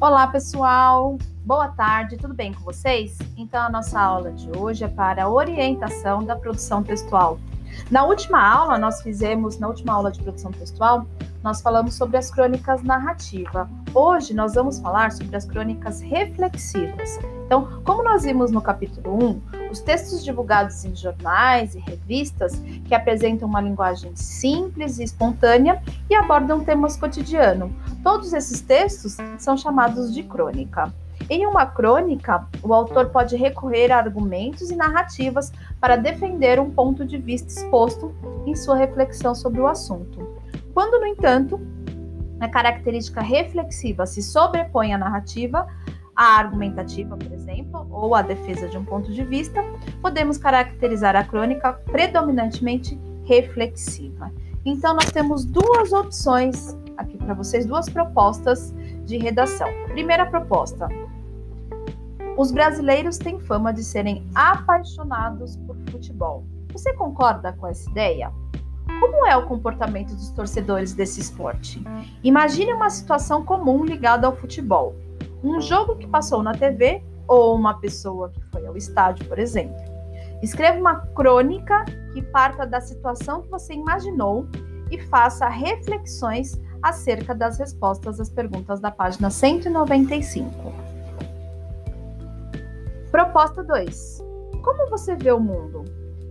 Olá, pessoal! Boa tarde, tudo bem com vocês? Então, a nossa aula de hoje é para orientação da produção textual. Na última aula, nós fizemos, na última aula de produção textual, nós falamos sobre as crônicas narrativa. Hoje, nós vamos falar sobre as crônicas reflexivas. Então, como nós vimos no capítulo 1, os textos divulgados em jornais e revistas que apresentam uma linguagem simples e espontânea e abordam temas cotidianos. Todos esses textos são chamados de crônica. Em uma crônica, o autor pode recorrer a argumentos e narrativas para defender um ponto de vista exposto em sua reflexão sobre o assunto. Quando, no entanto, a característica reflexiva se sobrepõe à narrativa, a argumentativa, por exemplo, ou a defesa de um ponto de vista, podemos caracterizar a crônica predominantemente reflexiva. Então, nós temos duas opções aqui para vocês, duas propostas de redação. Primeira proposta: os brasileiros têm fama de serem apaixonados por futebol. Você concorda com essa ideia? Como é o comportamento dos torcedores desse esporte? Imagine uma situação comum ligada ao futebol. Um jogo que passou na TV ou uma pessoa que foi ao estádio, por exemplo. Escreva uma crônica que parta da situação que você imaginou e faça reflexões acerca das respostas às perguntas da página 195. Proposta 2. Como você vê o mundo?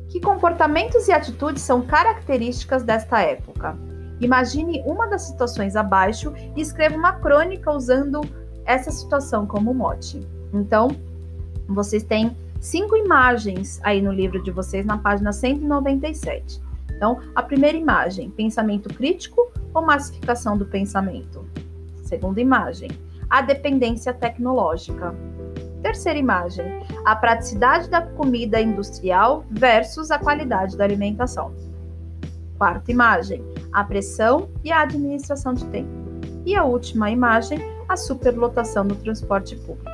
Que comportamentos e atitudes são características desta época? Imagine uma das situações abaixo e escreva uma crônica usando essa situação como mote. Então, vocês têm cinco imagens aí no livro de vocês, na página 197. Então, a primeira imagem, pensamento crítico ou massificação do pensamento? Segunda imagem, a dependência tecnológica. Terceira imagem: a praticidade da comida industrial versus a qualidade da alimentação. Quarta imagem: a pressão e a administração de tempo. E a última imagem: a superlotação do transporte público.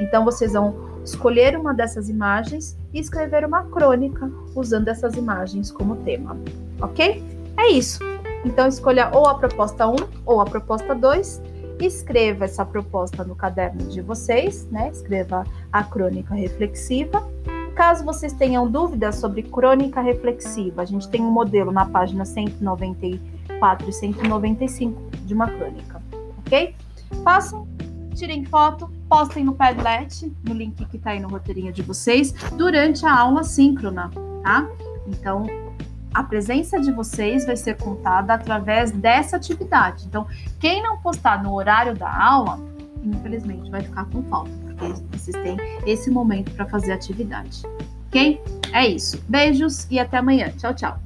Então vocês vão escolher uma dessas imagens e escrever uma crônica usando essas imagens como tema, ok? É isso. Então escolha ou a proposta 1 ou a proposta 2 escreva essa proposta no caderno de vocês, né? Escreva a crônica reflexiva. Caso vocês tenham dúvidas sobre crônica reflexiva, a gente tem um modelo na página 194 e 195 de uma crônica, ok? Façam, tirem foto, postem no Padlet, no link que está aí no roteirinho de vocês, durante a aula síncrona, tá? Então, a presença de vocês vai ser contada através dessa atividade. Então, quem não postar no horário da aula, infelizmente vai ficar com falta, porque vocês têm esse momento para fazer a atividade. Ok? É isso. Beijos e até amanhã. Tchau, tchau.